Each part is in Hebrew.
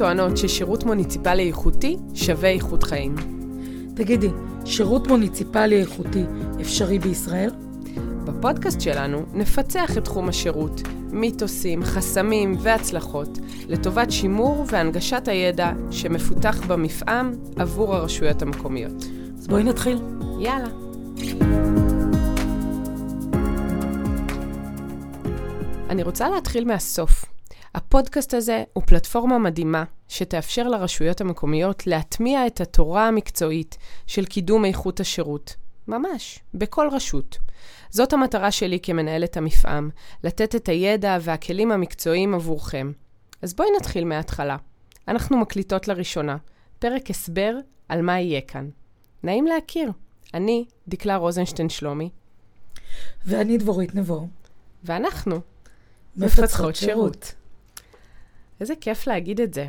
טוענות ששירות מוניציפלי איכותי שווה איכות חיים. תגידי, שירות מוניציפלי איכותי אפשרי בישראל? בפודקאסט שלנו נפצח את תחום השירות, מיתוסים, חסמים והצלחות, לטובת שימור והנגשת הידע שמפותח במפעם עבור הרשויות המקומיות. אז בואי נתחיל. יאללה. אני רוצה להתחיל מהסוף. הפודקאסט הזה הוא פלטפורמה מדהימה שתאפשר לרשויות המקומיות להטמיע את התורה המקצועית של קידום איכות השירות. ממש, בכל רשות. זאת המטרה שלי כמנהלת המפעם, לתת את הידע והכלים המקצועיים עבורכם. אז בואי נתחיל מההתחלה. אנחנו מקליטות לראשונה, פרק הסבר על מה יהיה כאן. נעים להכיר. אני דקלה רוזנשטיין שלומי. ואני דבורית נבו. ואנחנו מפצחות שירות. איזה כיף להגיד את זה.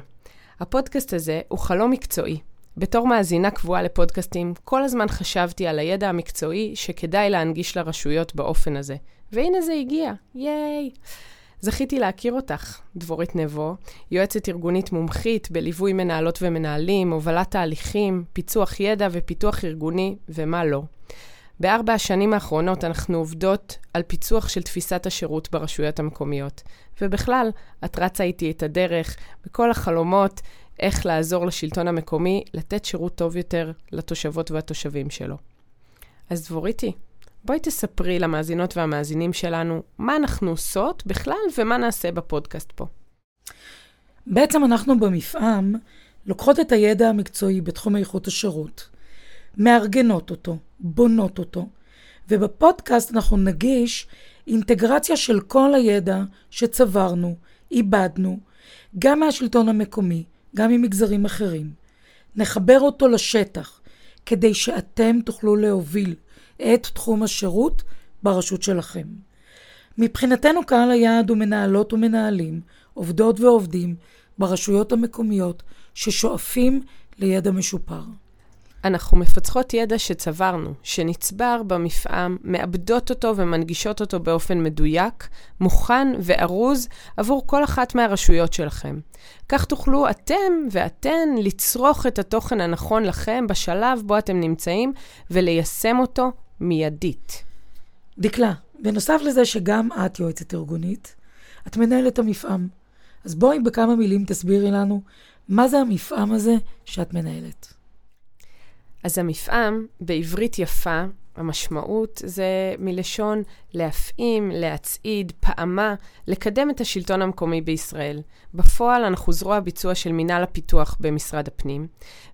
הפודקאסט הזה הוא חלום מקצועי. בתור מאזינה קבועה לפודקאסטים, כל הזמן חשבתי על הידע המקצועי שכדאי להנגיש לרשויות באופן הזה. והנה זה הגיע, ייי! זכיתי להכיר אותך, דבורית נבו, יועצת ארגונית מומחית בליווי מנהלות ומנהלים, הובלת תהליכים, פיצוח ידע ופיתוח ארגוני, ומה לא. בארבע השנים האחרונות אנחנו עובדות על פיצוח של תפיסת השירות ברשויות המקומיות. ובכלל, את רצה איתי את הדרך בכל החלומות איך לעזור לשלטון המקומי לתת שירות טוב יותר לתושבות והתושבים שלו. אז דבוריתי, בואי תספרי למאזינות והמאזינים שלנו מה אנחנו עושות בכלל ומה נעשה בפודקאסט פה. בעצם אנחנו במפעם לוקחות את הידע המקצועי בתחום איכות השירות, מארגנות אותו, בונות אותו, ובפודקאסט אנחנו נגיש אינטגרציה של כל הידע שצברנו, איבדנו, גם מהשלטון המקומי, גם ממגזרים אחרים. נחבר אותו לשטח, כדי שאתם תוכלו להוביל את תחום השירות ברשות שלכם. מבחינתנו קהל היעד הוא מנהלות ומנהלים, עובדות ועובדים ברשויות המקומיות ששואפים לידע משופר. אנחנו מפצחות ידע שצברנו, שנצבר במפעם, מאבדות אותו ומנגישות אותו באופן מדויק, מוכן וארוז עבור כל אחת מהרשויות שלכם. כך תוכלו אתם ואתן לצרוך את התוכן הנכון לכם בשלב בו אתם נמצאים וליישם אותו מיידית. דקלה, בנוסף לזה שגם את יועצת ארגונית, את מנהלת המפעם. אז בואי בכמה מילים תסבירי לנו מה זה המפעם הזה שאת מנהלת. אז המפעם, בעברית יפה, המשמעות זה מלשון להפעים, להצעיד, פעמה, לקדם את השלטון המקומי בישראל. בפועל אנחנו זרוע ביצוע של מינהל הפיתוח במשרד הפנים,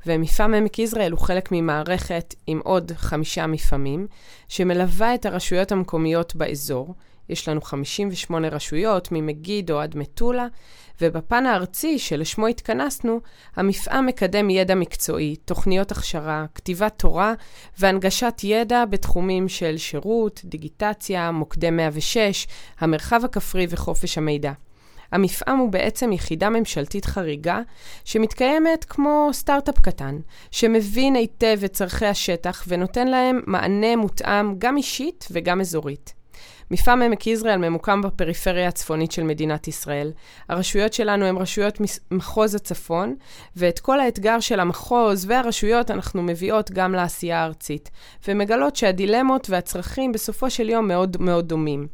ומפעם עמק יזרעאל הוא חלק ממערכת עם עוד חמישה מפעמים, שמלווה את הרשויות המקומיות באזור. יש לנו 58 רשויות, ממגידו עד מטולה, ובפן הארצי שלשמו התכנסנו, המפעם מקדם ידע מקצועי, תוכניות הכשרה, כתיבת תורה והנגשת ידע בתחומים של שירות, דיגיטציה, מוקדי 106, המרחב הכפרי וחופש המידע. המפעם הוא בעצם יחידה ממשלתית חריגה שמתקיימת כמו סטארט-אפ קטן, שמבין היטב את צורכי השטח ונותן להם מענה מותאם גם אישית וגם אזורית. מפעם עמק יזרעאל ממוקם בפריפריה הצפונית של מדינת ישראל. הרשויות שלנו הן רשויות מחוז הצפון, ואת כל האתגר של המחוז והרשויות אנחנו מביאות גם לעשייה הארצית, ומגלות שהדילמות והצרכים בסופו של יום מאוד מאוד דומים.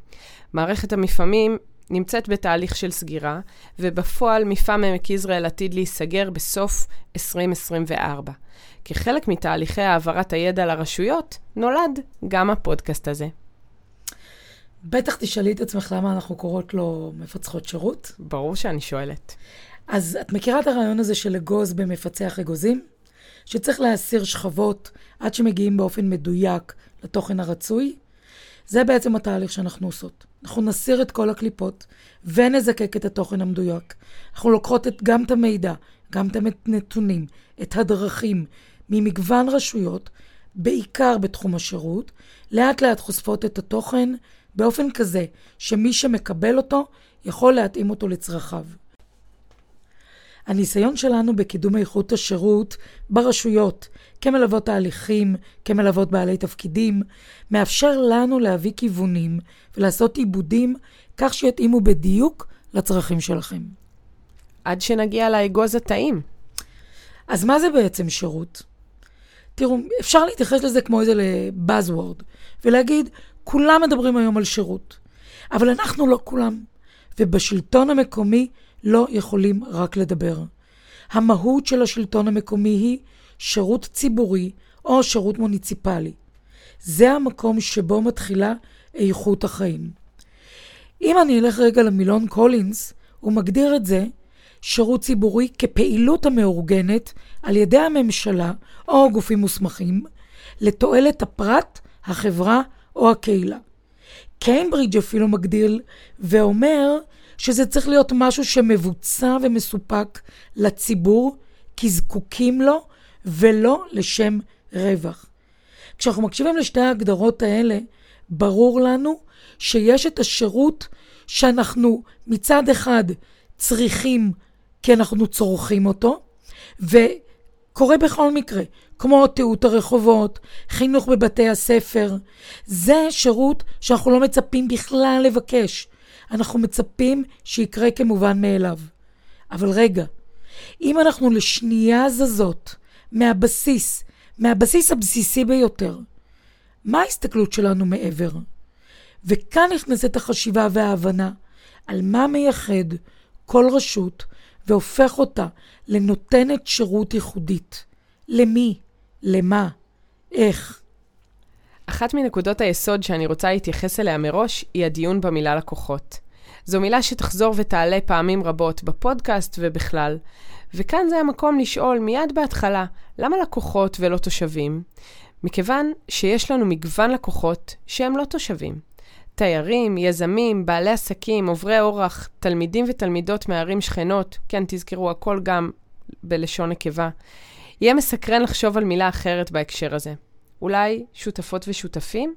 מערכת המפעמים נמצאת בתהליך של סגירה, ובפועל מפעם עמק יזרעאל עתיד להיסגר בסוף 2024. כחלק מתהליכי העברת הידע לרשויות, נולד גם הפודקאסט הזה. בטח תשאלי את עצמך למה אנחנו קוראות לו מפצחות שירות. ברור שאני שואלת. אז את מכירה את הרעיון הזה של אגוז במפצח אגוזים? שצריך להסיר שכבות עד שמגיעים באופן מדויק לתוכן הרצוי? זה בעצם התהליך שאנחנו עושות. אנחנו נסיר את כל הקליפות ונזקק את התוכן המדויק. אנחנו לוקחות את, גם את המידע, גם את הנתונים, את הדרכים ממגוון רשויות, בעיקר בתחום השירות, לאט לאט חושפות את התוכן באופן כזה שמי שמקבל אותו יכול להתאים אותו לצרכיו. הניסיון שלנו בקידום איכות השירות ברשויות, כמלוות תהליכים, כמלוות בעלי תפקידים, מאפשר לנו להביא כיוונים ולעשות עיבודים כך שיתאימו בדיוק לצרכים שלכם. עד שנגיע לאגוז הטעים. אז מה זה בעצם שירות? תראו, אפשר להתייחס לזה כמו איזה לבאזוורד, ולהגיד, כולם מדברים היום על שירות, אבל אנחנו לא כולם, ובשלטון המקומי לא יכולים רק לדבר. המהות של השלטון המקומי היא שירות ציבורי או שירות מוניציפלי. זה המקום שבו מתחילה איכות החיים. אם אני אלך רגע למילון קולינס, הוא מגדיר את זה שירות ציבורי כפעילות המאורגנת על ידי הממשלה או גופים מוסמכים לתועלת הפרט, החברה או הקהילה. קיימברידג' אפילו מגדיר ואומר שזה צריך להיות משהו שמבוצע ומסופק לציבור כי זקוקים לו ולא לשם רווח. כשאנחנו מקשיבים לשתי ההגדרות האלה, ברור לנו שיש את השירות שאנחנו מצד אחד צריכים כי אנחנו צורכים אותו, וקורה בכל מקרה, כמו תיעוט הרחובות, חינוך בבתי הספר. זה שירות שאנחנו לא מצפים בכלל לבקש. אנחנו מצפים שיקרה כמובן מאליו. אבל רגע, אם אנחנו לשנייה זזות מהבסיס, מהבסיס הבסיסי ביותר, מה ההסתכלות שלנו מעבר? וכאן נכנסת החשיבה וההבנה על מה מייחד כל רשות והופך אותה לנותנת שירות ייחודית. למי? למה? איך? אחת מנקודות היסוד שאני רוצה להתייחס אליה מראש היא הדיון במילה לקוחות. זו מילה שתחזור ותעלה פעמים רבות בפודקאסט ובכלל, וכאן זה המקום לשאול מיד בהתחלה, למה לקוחות ולא תושבים? מכיוון שיש לנו מגוון לקוחות שהם לא תושבים. תיירים, יזמים, בעלי עסקים, עוברי אורח, תלמידים ותלמידות מערים שכנות, כן, תזכרו, הכל גם בלשון נקבה. יהיה מסקרן לחשוב על מילה אחרת בהקשר הזה. אולי שותפות ושותפים?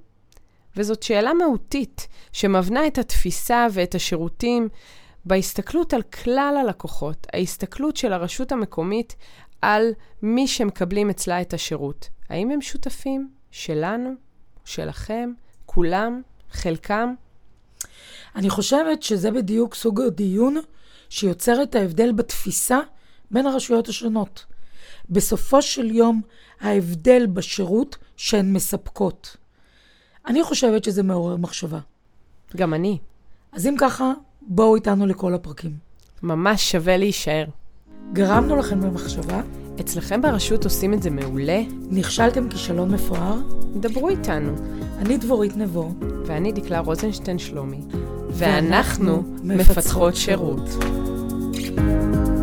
וזאת שאלה מהותית שמבנה את התפיסה ואת השירותים בהסתכלות על כלל הלקוחות, ההסתכלות של הרשות המקומית על מי שמקבלים אצלה את השירות. האם הם שותפים? שלנו? שלכם? כולם? חלקם? אני חושבת שזה בדיוק סוג הדיון שיוצר את ההבדל בתפיסה בין הרשויות השונות. בסופו של יום, ההבדל בשירות שהן מספקות. אני חושבת שזה מעורר מחשבה. גם אני. אז אם ככה, בואו איתנו לכל הפרקים. ממש שווה להישאר. גרמנו לכם במחשבה? אצלכם ברשות עושים את זה מעולה? נכשלתם כישלון מפואר? דברו איתנו. אני דבורית נבו. ואני דקלה רוזנשטיין שלומי. ואנחנו מפתחות שירות. שירות.